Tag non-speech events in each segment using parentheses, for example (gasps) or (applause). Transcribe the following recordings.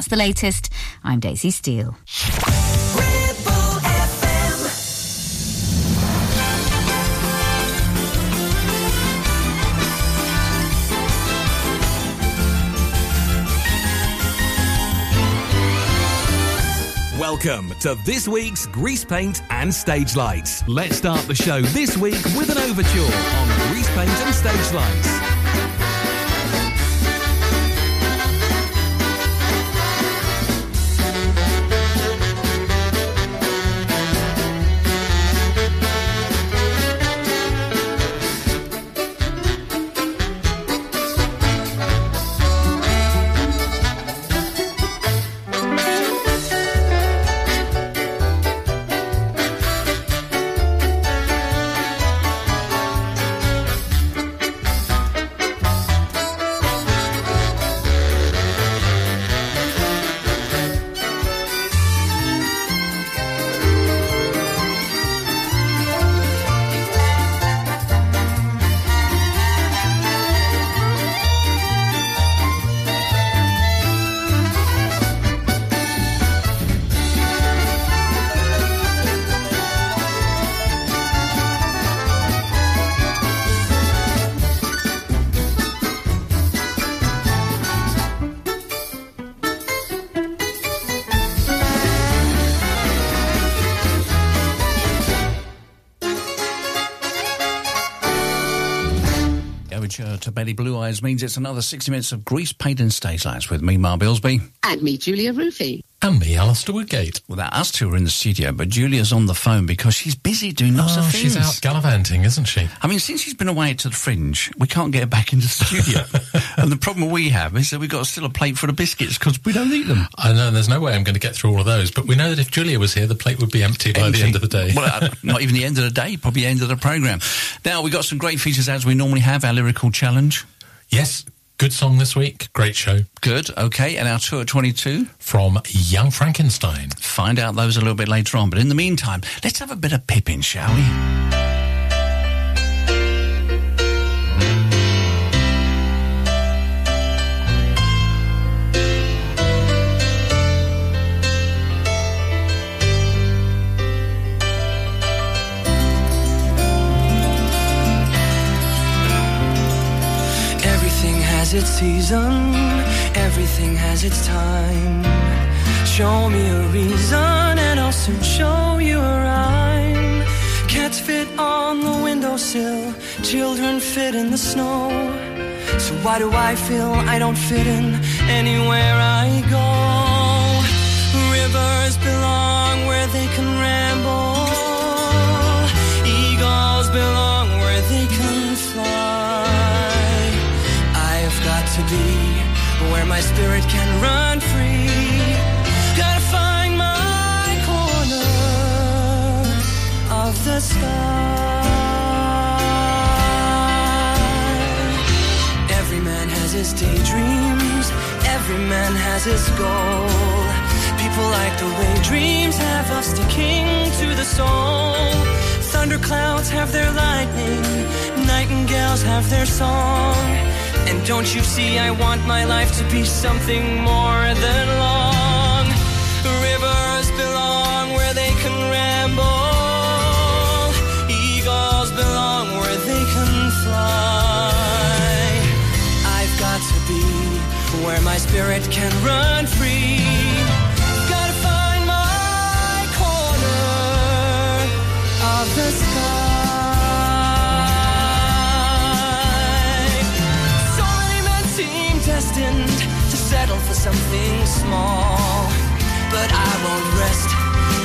That's the latest. I'm Daisy Steele. Welcome to this week's Grease Paint and Stage Lights. Let's start the show this week with an overture on Grease Paint and Stage Lights. Betty means it's another 60 minutes of grease paint and stage lights with me, Mark Bilsby. And me, Julia Roofy. And me, Alistair Woodgate. Well, that us two are in the studio, but Julia's on the phone because she's busy doing lots oh, of things. She's out gallivanting, isn't she? I mean, since she's been away to the fringe, we can't get her back into the studio. (laughs) and the problem we have is that we've got still a plate full of biscuits because we don't eat them. I know, there's no way I'm going to get through all of those, but we know that if Julia was here, the plate would be empty, empty. by the end of the day. well, uh, (laughs) not even the end of the day, probably the end of the programme. Now, we've got some great features as we normally have, our lyrical challenge. Yes, Good song this week. Great show. Good. Okay. And our tour 22? From Young Frankenstein. Find out those a little bit later on. But in the meantime, let's have a bit of Pippin, shall we? Has its season, everything has its time. Show me a reason, and I'll soon show you a rhyme. Cats fit on the windowsill, children fit in the snow. So why do I feel I don't fit in anywhere I go? Rivers belong where they can ramble. Eagles belong where they can to be where my spirit can run free. Gotta find my corner of the sky. Every man has his daydreams, every man has his goal. People like the way dreams have us sticking to the soul. Thunderclouds have their lightning, nightingales have their song. And don't you see, I want my life to be something more than long. Rivers belong where they can ramble. Eagles belong where they can fly. I've got to be where my spirit can run free. For something small. But I won't rest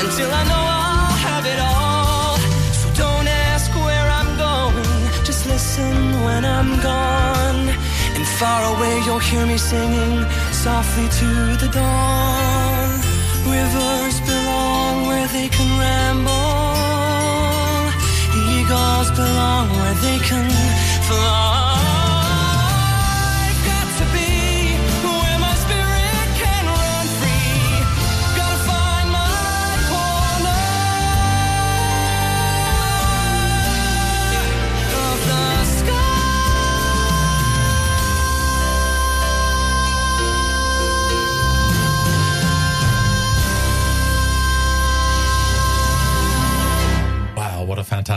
until I know I'll have it all. So don't ask where I'm going, just listen when I'm gone. And far away you'll hear me singing softly to the dawn. Rivers belong where they can ramble. Eagles belong where they can fly.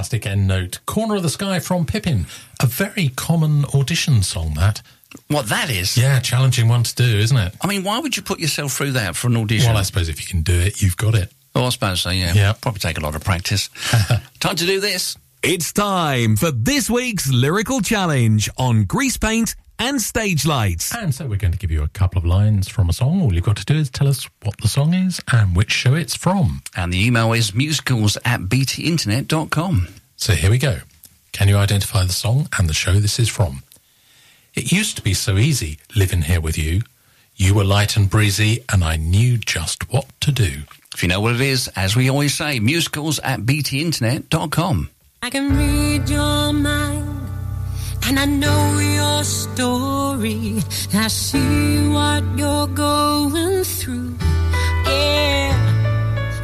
Fantastic end note. Corner of the Sky from Pippin. A very common audition song, that. What that is? Yeah, challenging one to do, isn't it? I mean, why would you put yourself through that for an audition? Well, I suppose if you can do it, you've got it. oh, I suppose so, yeah. Yeah. Probably take a lot of practice. (laughs) Time to do this. It's time for this week's lyrical challenge on grease paint and stage lights. And so we're going to give you a couple of lines from a song. All you've got to do is tell us what the song is and which show it's from. And the email is musicals at btinternet.com. So here we go. Can you identify the song and the show this is from? It used to be so easy living here with you. You were light and breezy, and I knew just what to do. If you know what it is, as we always say, musicals at btinternet.com. I can read your mind and I know your story. I see what you're going through. Yeah,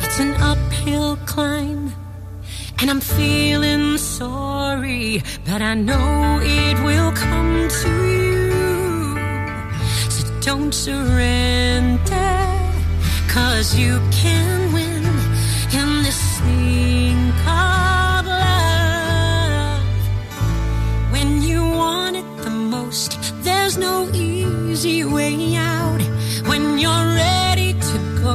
it's an uphill climb and I'm feeling sorry, but I know it will come to you. So don't surrender, cause you can win in this thing called there's no easy way out. When you're ready to go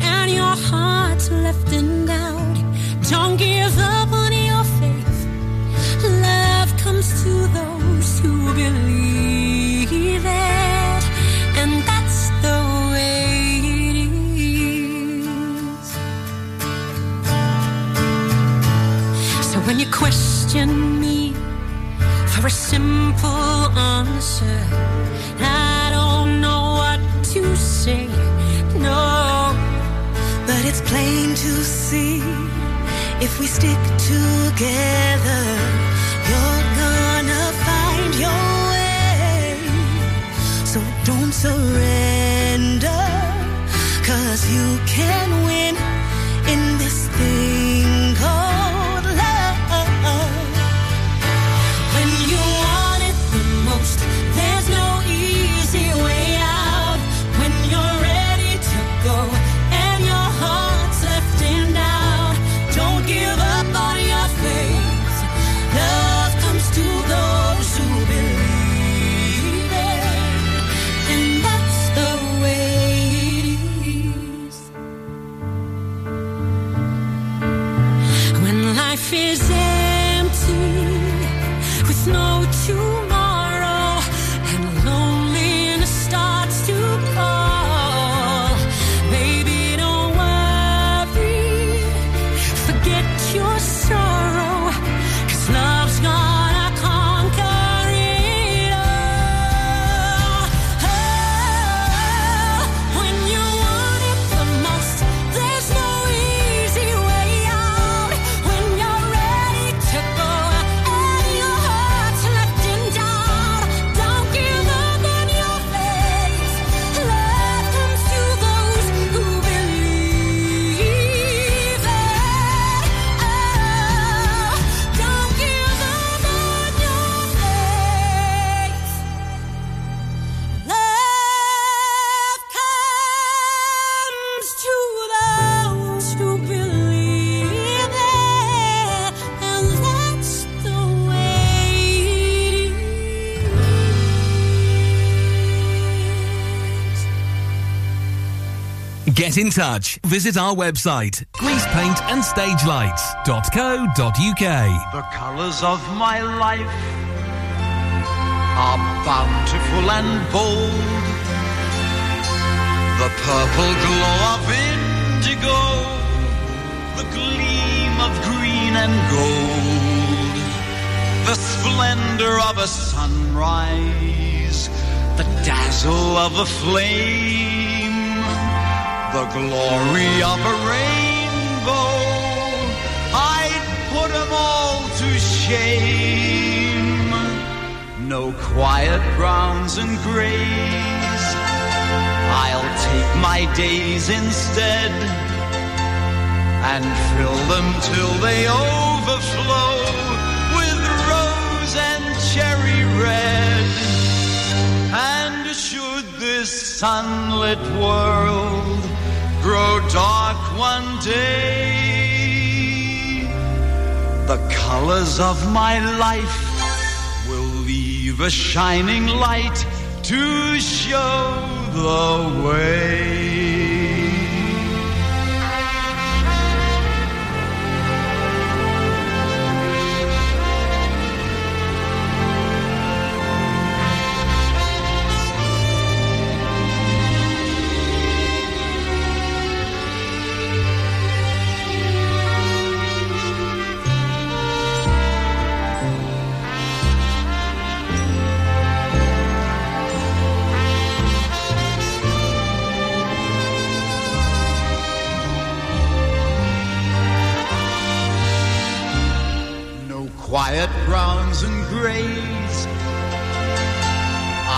and your heart's left in doubt, don't give up on your faith. Love comes to those who believe it, and that's the way it is. So when you question for a simple answer, I don't know what to say. No, But it's plain to see if we stick together, you're gonna find your way. So don't surrender, touch. Visit our website, greasepaintandstagelights.co.uk. The colors of my life are bountiful and bold. The purple glow of indigo, the gleam of green and gold, the splendor of a sunrise, the dazzle of a flame, the glory of a rainbow. I'd put 'em all to shame. No quiet browns and grays. I'll take my days instead and fill them till they overflow with rose and cherry red. And should this sunlit world grow dark one day, the colors of my life will leave a shining light to show the way. Quiet browns and grays.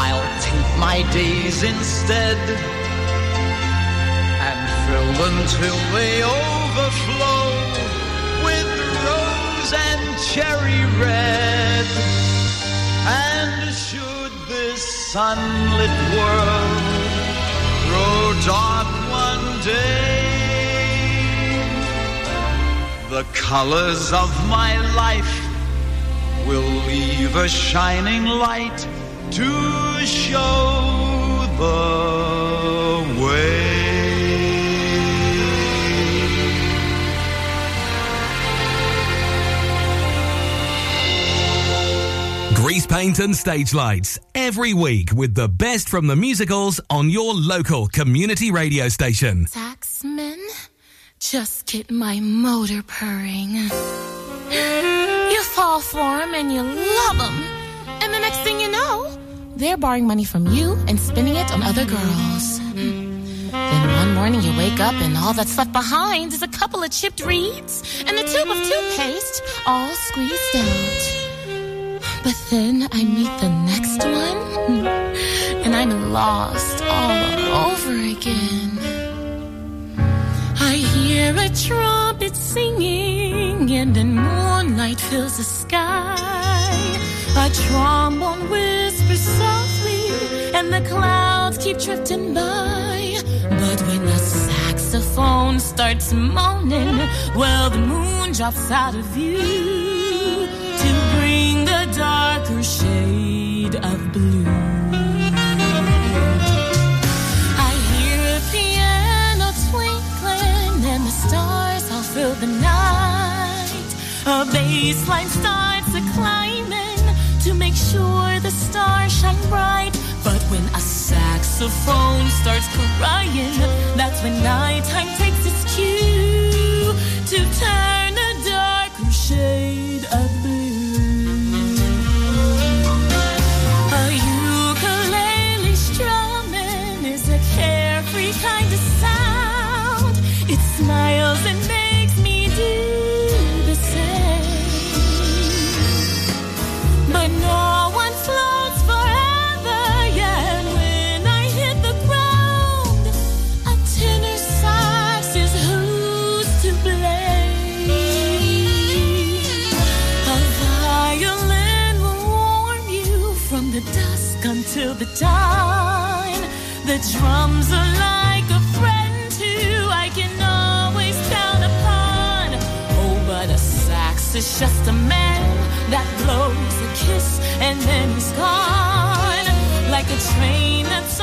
I'll take my days instead and fill them till they overflow with rose and cherry red. And should this sunlit world grow dark one day, the colors of my life will leave a shining light to show the way. Grease paint and stage lights every week with the best from the musicals on your local community radio station. Taxman, just get my motor purring. Fall for 'em and you love them. And the next thing you know, they're borrowing money from you and spending it on other girls. Then one morning you wake up and all that's left behind is a couple of chipped reeds and a tube of toothpaste all squeezed out. But then I meet the next one (laughs) and I'm lost all over again. Hear a trumpet singing and then moonlight fills the sky. A trombone whispers softly and the clouds keep drifting by. But when the saxophone starts moaning, well, the moon drops out of view to bring the darker shade of blue. Bass starts a climbing to make sure the stars shine bright. But when a saxophone starts crying, that's when nighttime takes its cue to turn just a man that blows a kiss and then he's gone. Like a train that's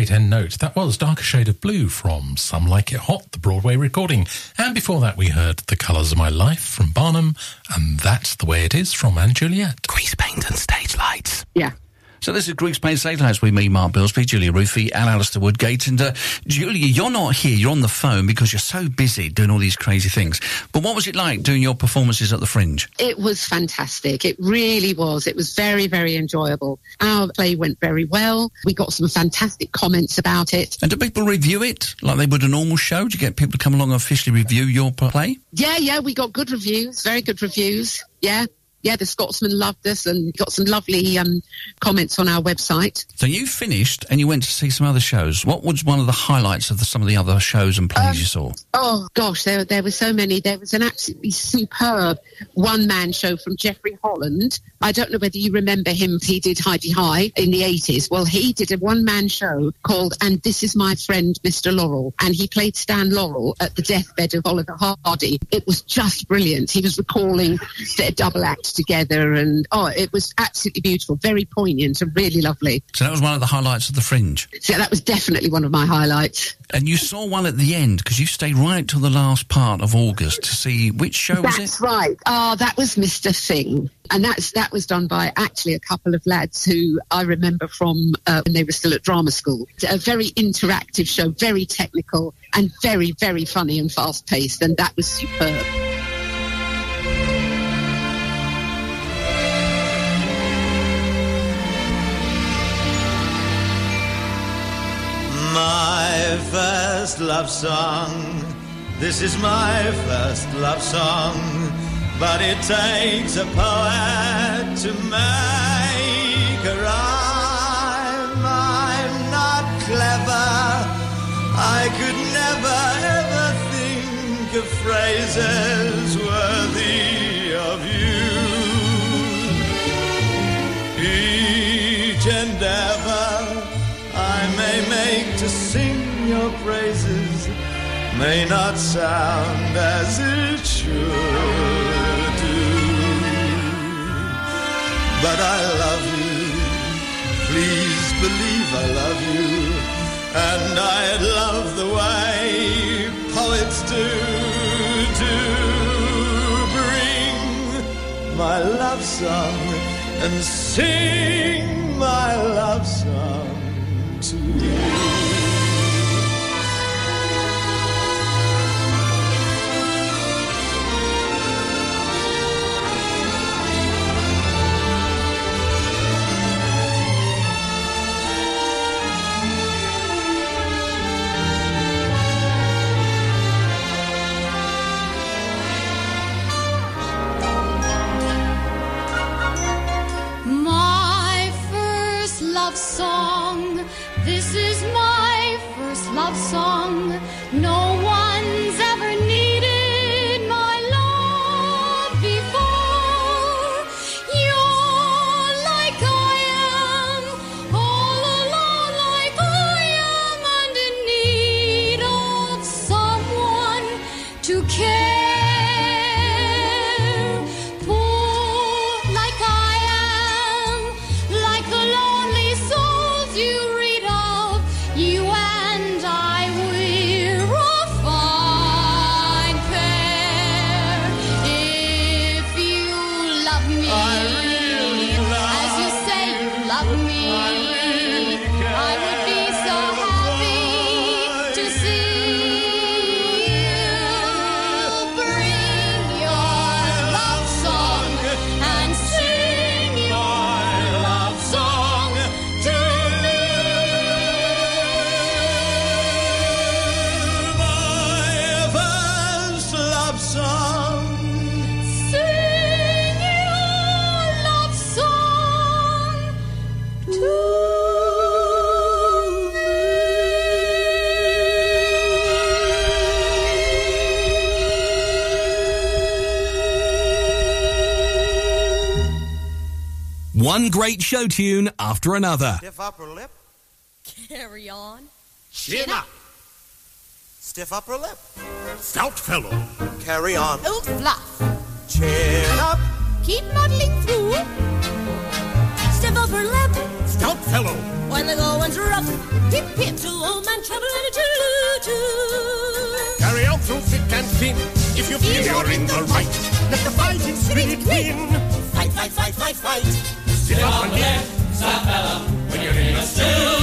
song great end note. That was Darker Shade of Blue from Some Like It Hot, the Broadway recording. And before that, we heard The Colours of My Life from Barnum, and That's the Way It Is from & Juliet. Grease paint and stage lights. Yeah. So this is Grease Paint Stage Lights with me, Mark Billsby, Julia Ruthie, and Alistair Woodgate. And uh, Julia, you're not here. You're on the phone because you're so busy doing all these crazy things. But what was it like doing your performances at the Fringe? It was fantastic. It really was. It was very, very enjoyable. Our play went very well. We got some fantastic comments about it. And do people review it like they would a normal show? Do you get people to come along and officially review your play? Yeah, yeah, we got good reviews, very good reviews. Yeah. Yeah, the Scotsman loved us and got some lovely um, comments on our website. So you finished and you went to see some other shows. What was one of the highlights of the, some of the other shows and plays you saw? Oh gosh, there there were so many. There was an absolutely superb one man show from Jeffrey Holland. I don't know whether you remember him. He did Hi-de-Hi in the eighties. Well, he did a one man show called "And This Is My Friend Mr. Laurel," and he played Stan Laurel at the deathbed of Oliver Hardy. It was just brilliant. He was recalling their double act together, and oh, it was absolutely beautiful, very poignant, and really lovely. So that was one of the highlights of the Fringe. So that was definitely one of my highlights. And you saw one at the end because you stayed right till the last part of August to see which show was That's it? right. Oh, that was Mr. Thing. And that's that was done by actually a couple of lads who I remember from uh, when they were still at drama school. A very interactive show, very technical and very, very funny and fast paced. And that was superb. First love song. This is my first love song. But it takes a poet to make a rhyme. I'm not clever. I could never ever think of phrases worthy of you. Each endeavor I may make to sing may not sound as it should do. But I love you, please believe I love you, and I'd love the way poets do to bring my love song and sing my love song to you. One great show tune after another. Stiff upper lip, Carry on. chin up. Stiff upper lip, Stout fellow. carry on. Old fluff. Chin up, Keep muddling through. Stiff upper lip. Stout fellow. When the going's rough. Hip hip to old man trouble and a choo choo. Carry out through thick and thin. If you feel you're in the right, let the fighting spirit win. Fight, fight, fight, fight, fight. Sit up and get, stop fella, when you're in a stew.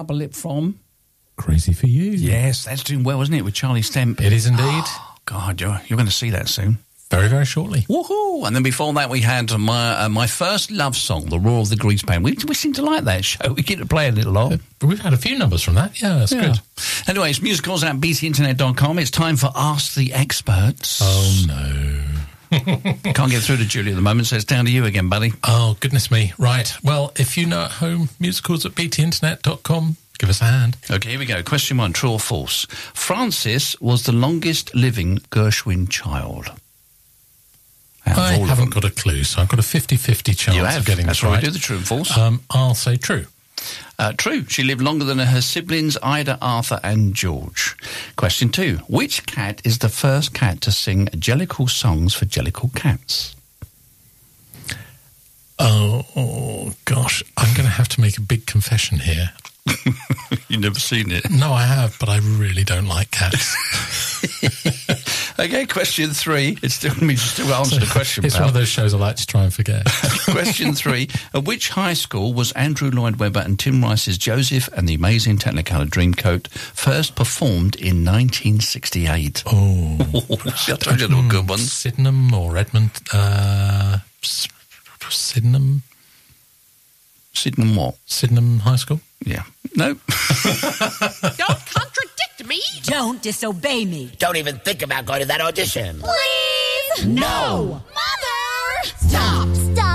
Upper lip from. Crazy for you. Yes, that's doing well, isn't it, with Charlie Stemp? It is indeed. (gasps) God, you're, you're going to see that soon. Very, very shortly. Woohoo! And then before that, we had my uh, my first love song, "The Roar of the Grease Paint." We, we seem to like that show. We get to play a little lot. We've had a few numbers from that. Yeah, that's Yeah. good. Anyway, it's musicals at btinternet.com. It's time for Ask the Experts. Oh, no. (laughs) Can't get through to Julie at the moment, so it's down to you again, buddy. Oh, goodness me. Right. Well, if you know at home, musicals at btinternet.com, give us a hand. Okay, here we go. Question one true or false? Frances was the longest living Gershwin child. I haven't got a clue, so I've got a 50 50 chance You have. of getting That's this why we right. do the true and false. Um, I'll say true. Uh, true. She lived longer than her siblings, Ira, Arthur, and George. Question two. Which cat is the first cat to sing Jellicle songs for Jellicle cats? Oh, oh, gosh. I'm going to have to make a big confession here. (laughs) You've never seen it. No, I have, but I really don't like cats. (laughs) Okay, question three. It's still me just to answer the question. it's pal. one of those shows I like to try and forget. (laughs) Question three. At which high school was Andrew Lloyd Webber and Tim Rice's Joseph and the Amazing Technicolor Dreamcoat first performed in 1968? Oh. (laughs) See, I told you they were good ones. Sydenham or Edmund? Uh, S- Sydenham? Sydenham what? Sydenham High School? Yeah. No. (laughs) Don't contradict me. Don't disobey me. Don't even think about going to that audition. Please! No. Mother! Stop! Stop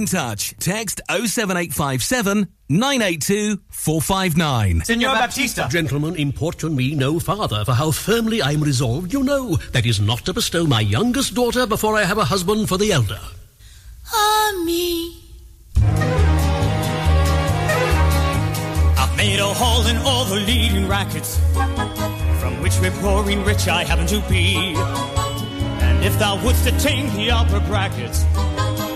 in touch. Text 07857 982 459. Signor Baptista. Gentlemen, importune me no farther, for how firmly I am resolved, you know, that is not to bestow my youngest daughter before I have a husband for the elder. Ah, me. I've made a haul in all the leading rackets, from which we're roaring rich I happen to be. And if thou wouldst attain the upper brackets,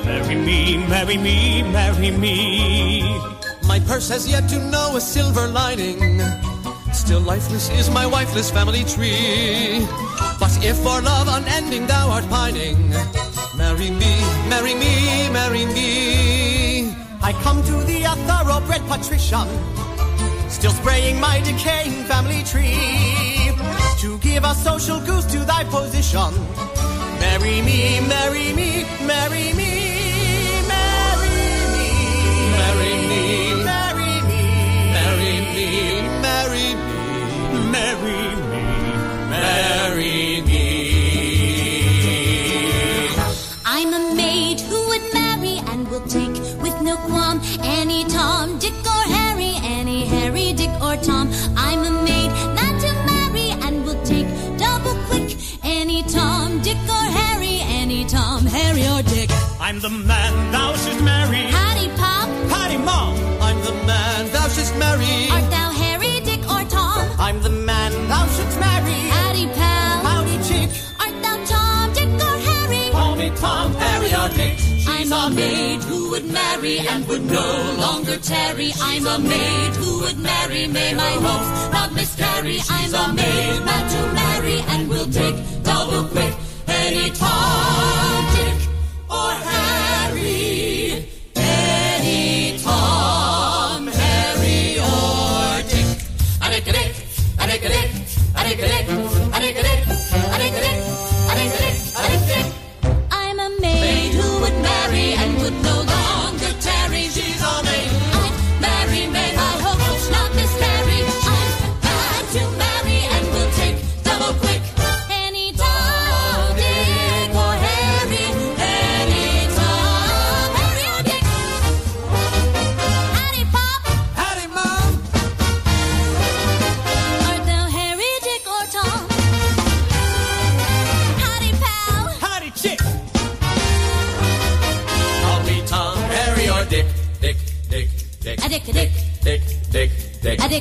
marry me, marry me, marry me. My purse has yet to know a silver lining. Still lifeless is my wifeless family tree. But if for love unending thou art pining, marry me, marry me, marry me. I come to thee a thoroughbred patrician, Still spraying my decaying family tree. To give a social goose to thy position. Marry me, marry me, marry me. Marry me, marry me, marry me, marry me, marry me, marry me. I'm a maid who would marry and will take with no qualm any Tom, Dick, or Harry, any Harry, Dick, or Tom. I'm a maid not to marry and will take double quick any Tom, Dick, or Harry, any Tom, Harry, or Dick. I'm the man thou shouldst marry. Howdy, Pop. Howdy, Mom. I'm the man thou shouldst marry. Art thou Harry, Dick, or Tom? I'm the man thou shouldst marry. Howdy, pal. Howdy, chick. Art thou Tom, Dick, or Harry? Call me Tom, Harry, or Dick. I'm a maid who would marry and would no longer tarry. I'm a maid who would marry, may my hopes not miscarry. I'm a maid not to marry and will take double quick any Tom, Dick, or Harry.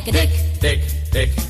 dick, dick, dick, dick.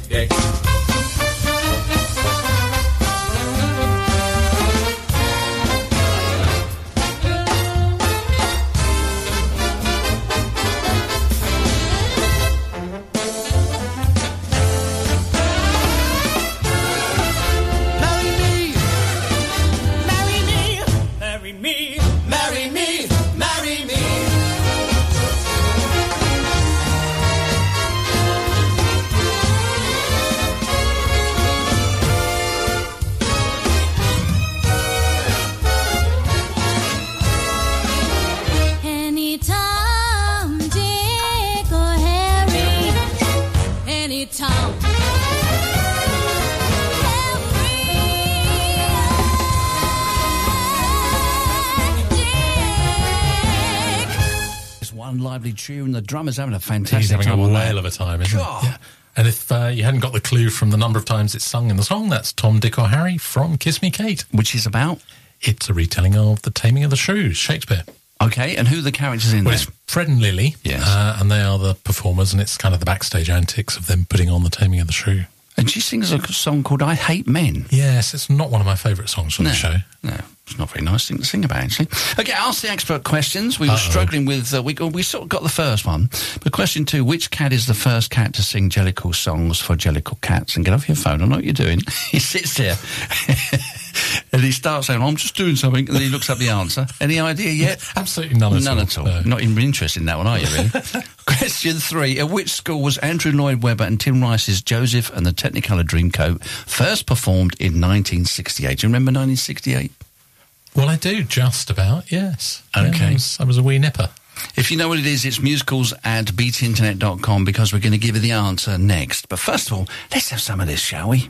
Tune. The drummer's having a fantastic time. He's having a time that. whale of a time, isn't he? God. Yeah. And if uh, you hadn't got the clue from the number of times it's sung in the song, that's Tom, Dick, or Harry from Kiss Me Kate. Which is about? It's a retelling of The Taming of the Shrews, Shakespeare. Okay, and who are the characters in Well, there? it's Fred and Lily, Yes. uh, and they are the performers, and it's kind of the backstage antics of them putting on The Taming of the Shrew. And she sings a song called I Hate Men. Yes, it's not one of my favourite songs from No, the show. no, it's not a very nice thing to sing about, actually. Okay, ask the expert questions. We were Uh-oh. struggling with, uh, we, we sort of got the first one. But question two, which cat is the first cat to sing Jellicle songs for Jellicle cats? And get off your phone, I know what you're doing. (laughs) he sits there (laughs) and he starts saying, I'm just doing something. And then he looks up the answer. Any idea yet? (laughs) Absolutely none at None all. at all. No. Not even interested in that one, are you, really? Question three. At which school was Andrew Lloyd Webber and Tim Rice's Joseph and the Technicolor Dreamcoat first performed in 1968? Do you remember 1968? Well, I do, just about, yes. Yeah, Okay. I, was, I was a wee nipper. If you know what it is, it's musicals at beatinternet.com because we're going to give you the answer next. But first of all, let's have some of this, shall we?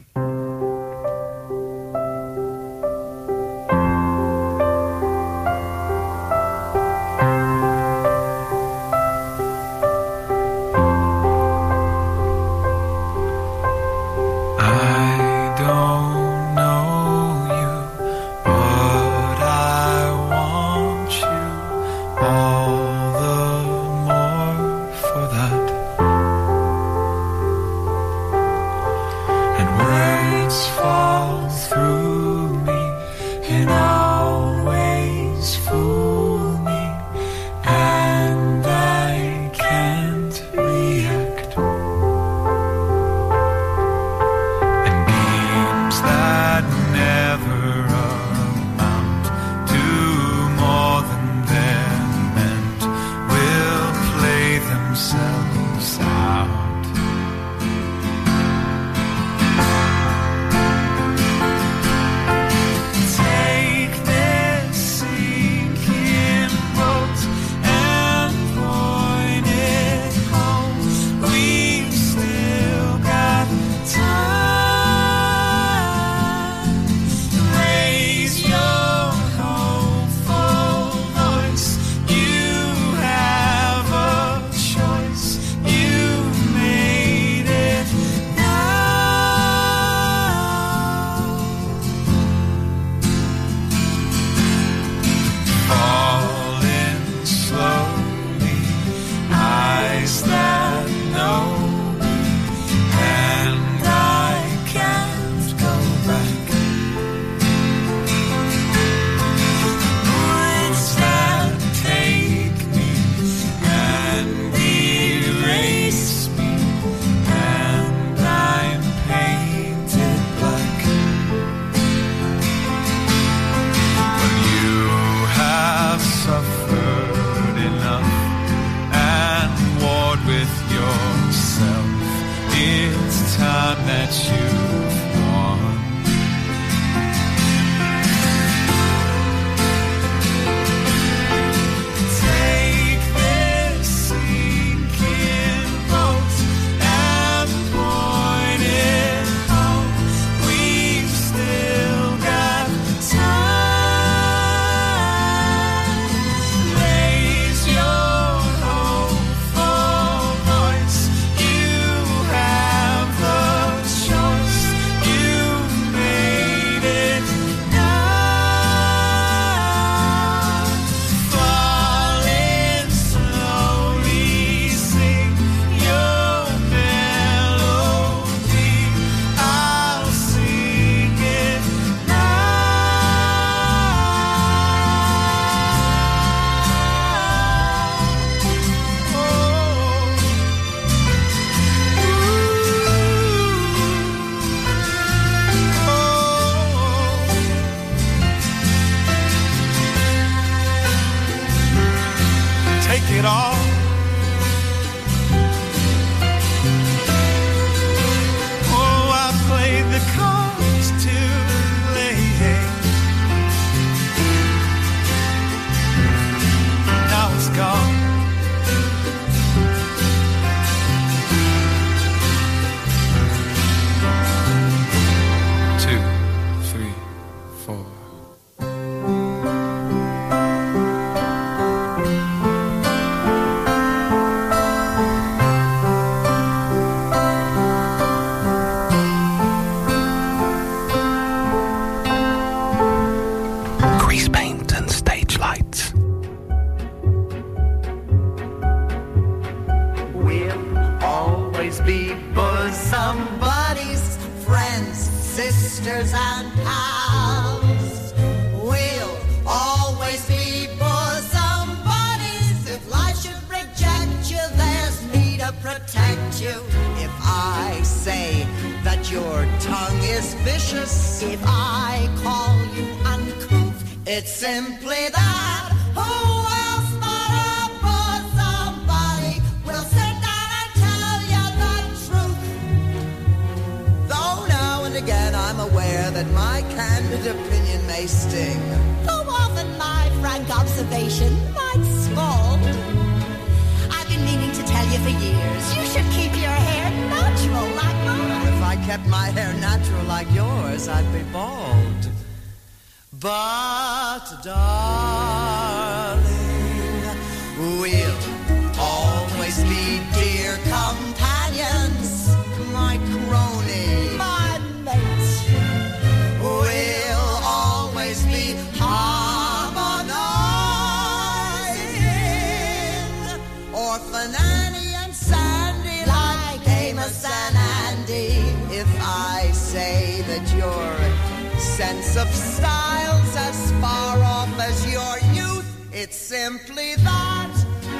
and Sandy like and Andy. If I say that your sense of style's as far off as your youth, it's simply that.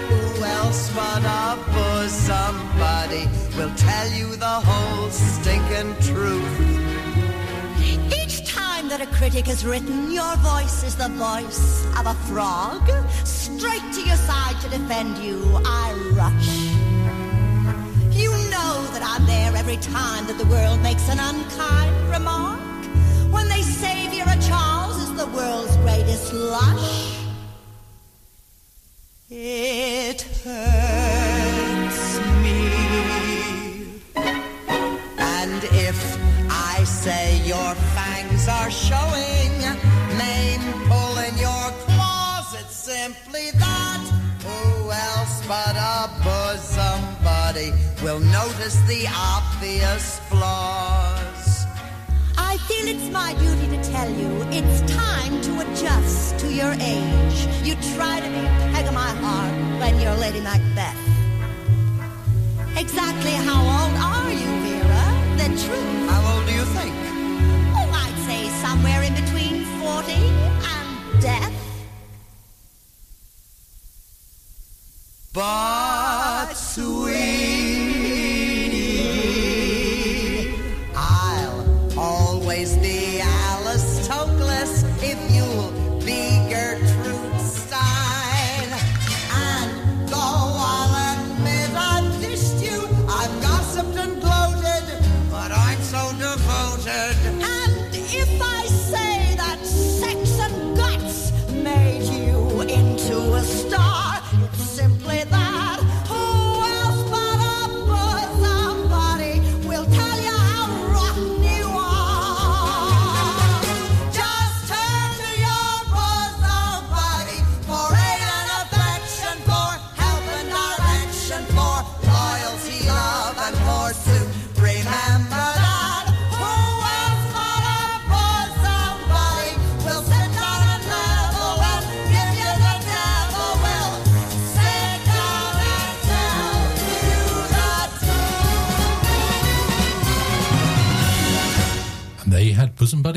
Who else but a bosom buddy will tell you the whole stinking truth? That a critic has written, your voice is the voice of a frog. Straight to your side to defend you, I rush. You know that I'm there every time that the world makes an unkind remark. When they say Vera Charles is the world's greatest lush. It hurts say your fangs are showing, name pulling your claws, it's simply that. Who else but a bosom buddy will notice the obvious flaws? I feel it's my duty to tell you it's time to adjust to your age. You try to be peg of my heart when you're Lady Macbeth. Exactly how old are you, The truth. How old do you think? Oh, I'd say somewhere in between 40 and death. But sweetie,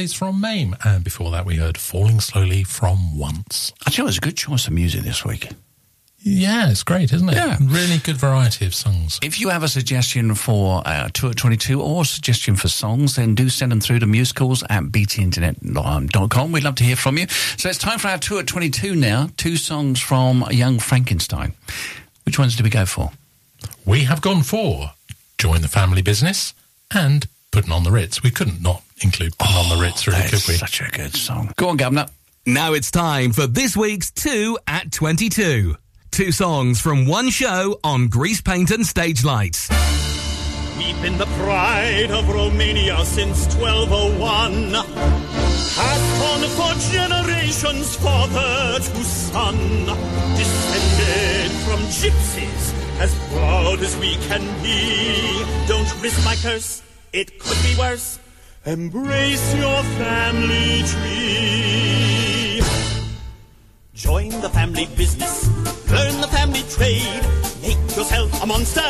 had from Mame. And before that, we heard Falling Slowly from Once. Actually, you, it's a good choice of music this week. Yeah, it's great, isn't it? Yeah. Really good variety of songs. If you have a suggestion for uh, Tour 22 or a suggestion for songs, then do send them through to musicals at btinternet.com. We'd love to hear from you. So it's time for our Tour 22 now. Two songs from Young Frankenstein. Which ones do we go for? We have gone for Join the Family Business and Putting on the Ritz. We couldn't not include Putting on the Ritz, really, oh, could we? such a good song. Go on, Governor. Now it's time for this week's 2 at 22. Two songs from one show on Grease Paint and Stage Lights. We've been the pride of Romania since 1201. Passed on for generations, father to son. Descended from gypsies, as proud as we can be. Don't risk my curse, it could be worse. Embrace your family tree. Join the family business, learn the family trade. Make yourself a monster,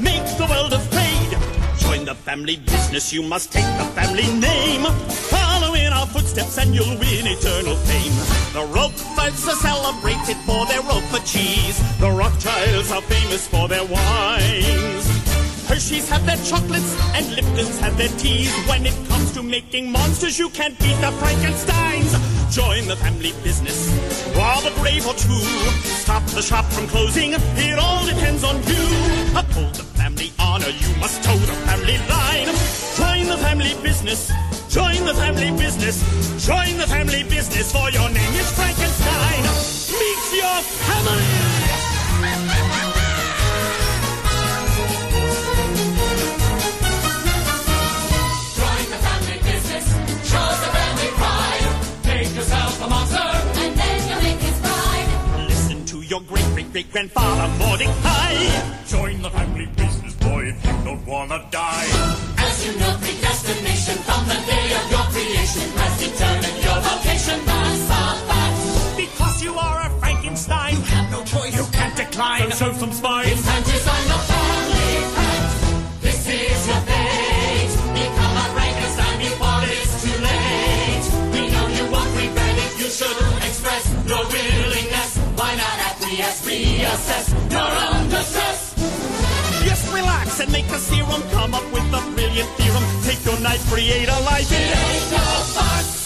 make the world afraid. Join the family business, you must take the family name. Follow in our footsteps and you'll win eternal fame. The Roqueforts are celebrated for their Roquefort cheese. The Rothschilds are famous for their wines. Hershey's have their chocolates and Lipton's have their teas. When it comes to making monsters, you can't beat the Frankensteins. Join the family business, rob a grave or two. Stop the shop from closing, it all depends on you. Uphold the family honor, you must toe the family line. Join the family business, join the family business, join the family business, for your name is Frankenstein. Meet your family. Great grandfather Mordecai. Join the family business, boy, if you don't wanna die. As you know, predestination from the day of your creation has determined your vocation. A fact. Because you are a Frankenstein, you have no choice. You can't decline. So show some spine. process, your own justice. Just relax and make a serum. Come up with a brilliant theorem. Take your knife, create a life. It ain't no farce.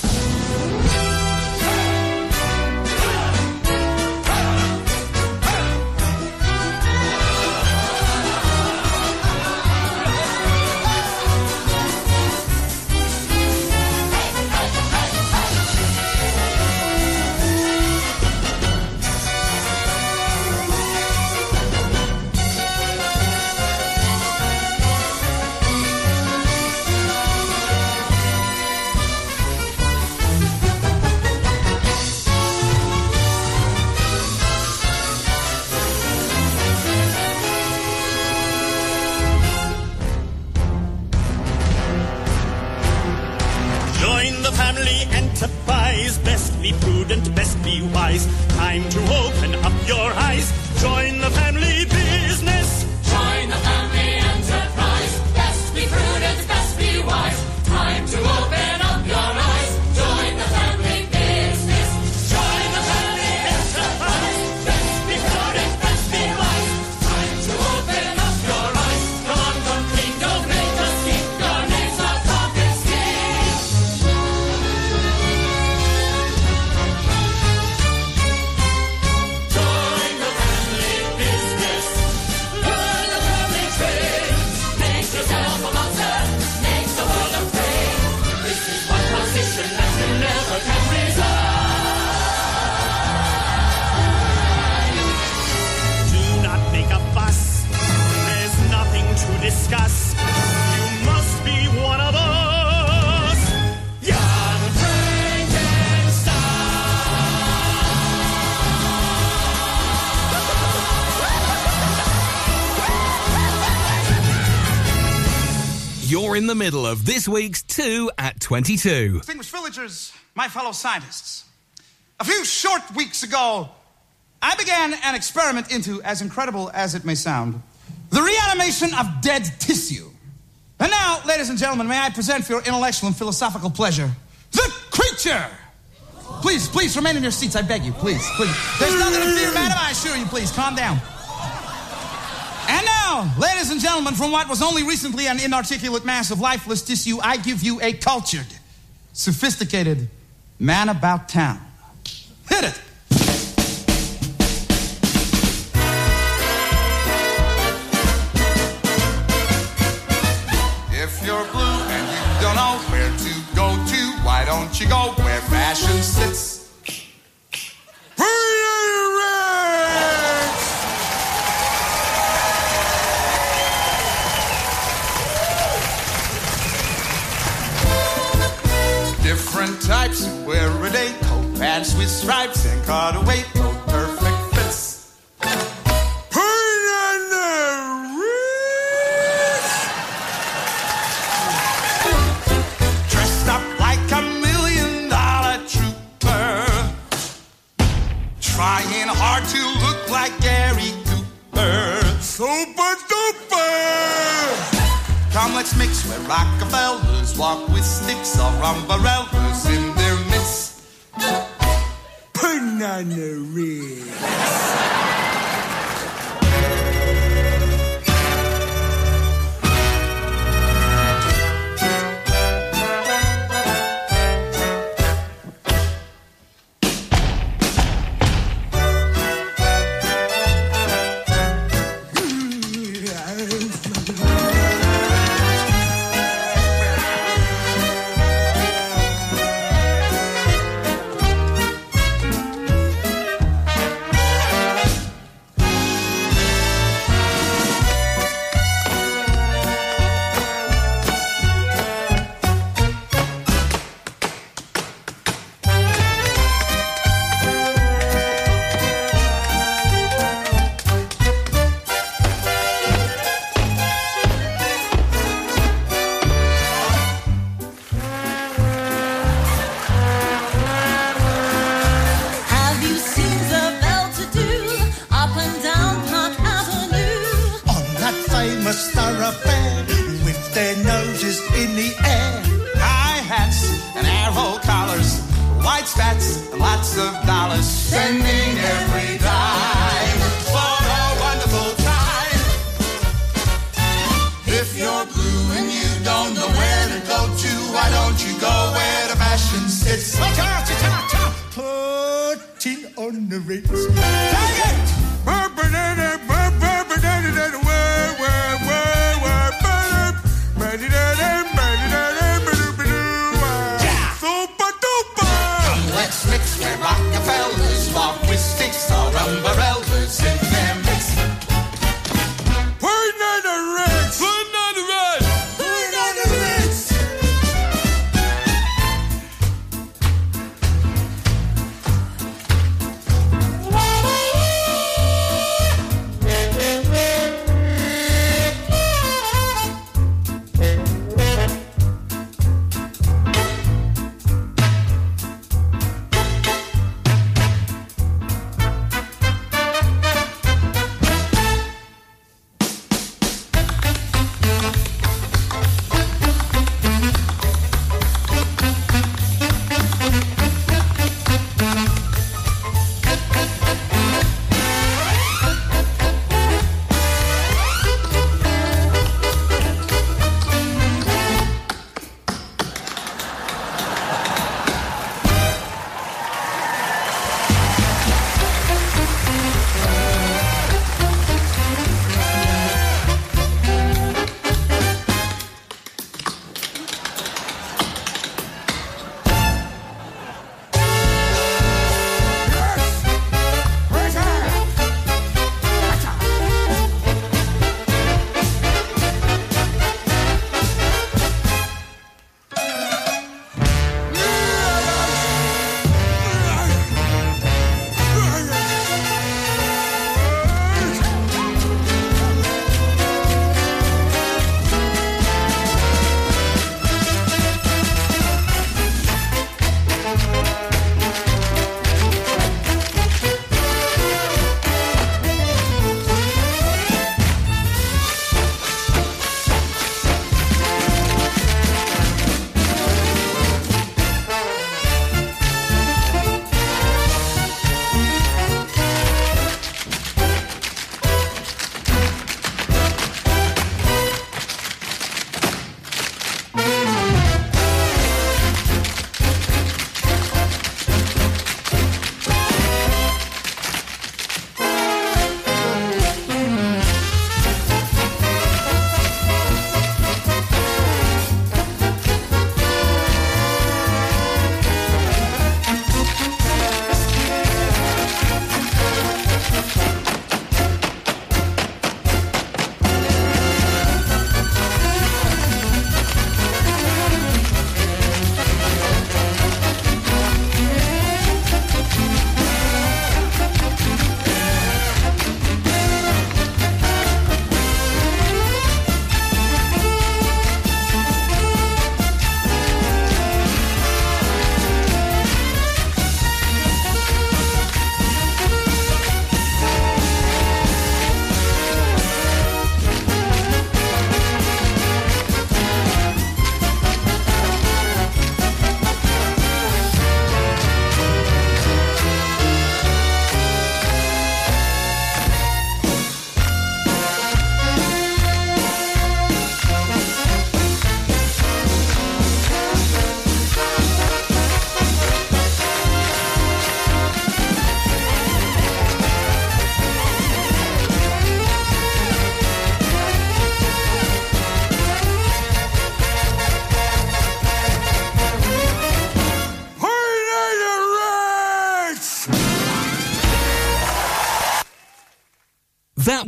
You're in the middle of this week's 2 at 22. Distinguished villagers, my fellow scientists. A few short weeks ago, I began an experiment into, as incredible as it may sound, the reanimation of dead tissue. And now, ladies and gentlemen, may I present for your intellectual and philosophical pleasure the creature! Please, please remain in your seats, I beg you, please, please. There's nothing to fear, madam, I assure you, please, calm down. And now, ladies and gentlemen, from what was only recently an inarticulate mass of lifeless tissue, I give you a cultured, sophisticated man about town. Hit it! If you're blue and you don't know where to go to, why don't you go where fashion sits? Different pants with stripes and cutaway coat, perfect fits. Dressed up like a million dollar trooper, trying hard to look like Gary Cooper. Super duper! Come, let's mix where Rockefellers walk with sticks or umbrellas in. Banana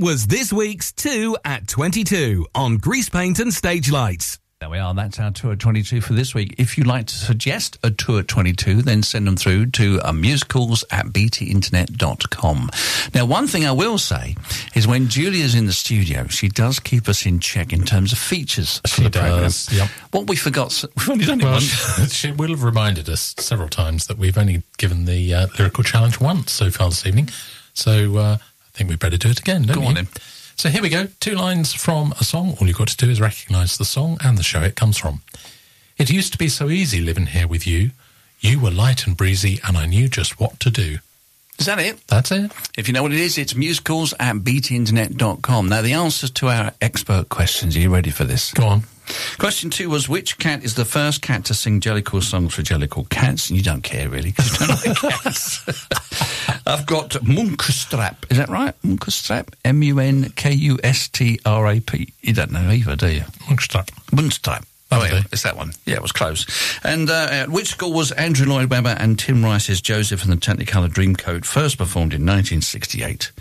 was this week's 2 at 22 on Grease Paint and Stage Lights. There we are. That's our tour at 22 for this week. If you'd like to suggest a tour at 22, then send them through to uh, musicals at btinternet.com. Now, one thing I will say is when Julia's in the studio, she does keep us in check in terms of features for She the programme. does, yep. What we forgot, we've only done it Well, once. (laughs) she will have reminded us several times that we've only given the uh, lyrical challenge once so far this evening. So uh, I think we better do it again, don't Go we? on then. So here we go. Two lines from a song. All you've got to do is recognise the song and the show it comes from. It used to be so easy living here with you. You were light and breezy, and I knew just what to do. Is that it? That's it. If you know what it is, it's musicals at btinternet.com. Now, the answers to our expert questions. Are you ready for this? Go on. Question two was which cat is the first cat to sing Jellicle songs for Jellicle Cats? And you don't care really because you don't like (laughs) cats. (laughs) I've got Munkustrap. Is that right? Munkustrap? M U N K U S T R A P. You don't know either, do you? Munkustrap. Munkustrap. Oh, yeah, it's that one. Yeah, it was close. And uh, at which school was Andrew Lloyd Webber and Tim Rice's Joseph and the Technicolor Dreamcoat first performed in 1968?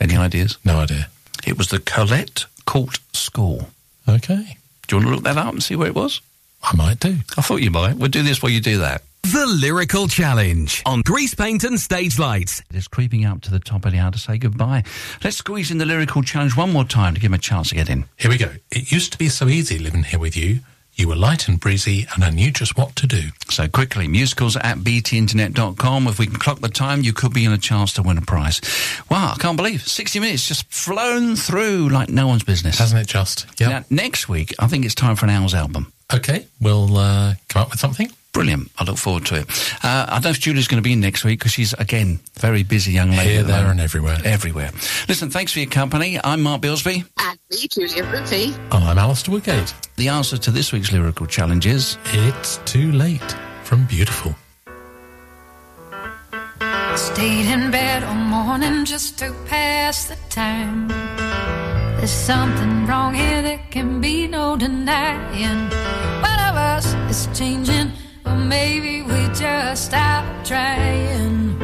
Any ideas? No idea. It was the Colette Court School. Okay. Do you want to look that up and see where it was? I might do. I thought you might. We'll do this while you do that. The Lyrical Challenge on Grease Paint and Stage Lights. It's creeping up to the top of the hour to say goodbye. Let's squeeze in the lyrical challenge one more time to give him a chance to get in. Here we go. It used to be so easy living here with you. You were light and breezy, and I knew just what to do. So quickly, musicals at btinternet.com. If we can clock the time, you could be in a chance to win a prize. Wow, I can't believe 60 minutes just flown through like no one's business. Hasn't it just? Yeah. Next week, I think it's time for an Owl's album. Okay, we'll uh, come up with something. Brilliant. I look forward to it. Uh, I don't know if Julie's going to be in next week because she's, again, very busy young lady. Here, there, and everywhere. Everywhere. Listen, thanks for your company. I'm Mark Bilsby. And me, Julia Ruffy. And I'm Alistair Woodgate. The answer to this week's lyrical challenge is It's Too Late from Beautiful. Stayed in bed all morning just to pass the time. There's something wrong here, there can be no denying. One of us is changing, or maybe we just stop trying.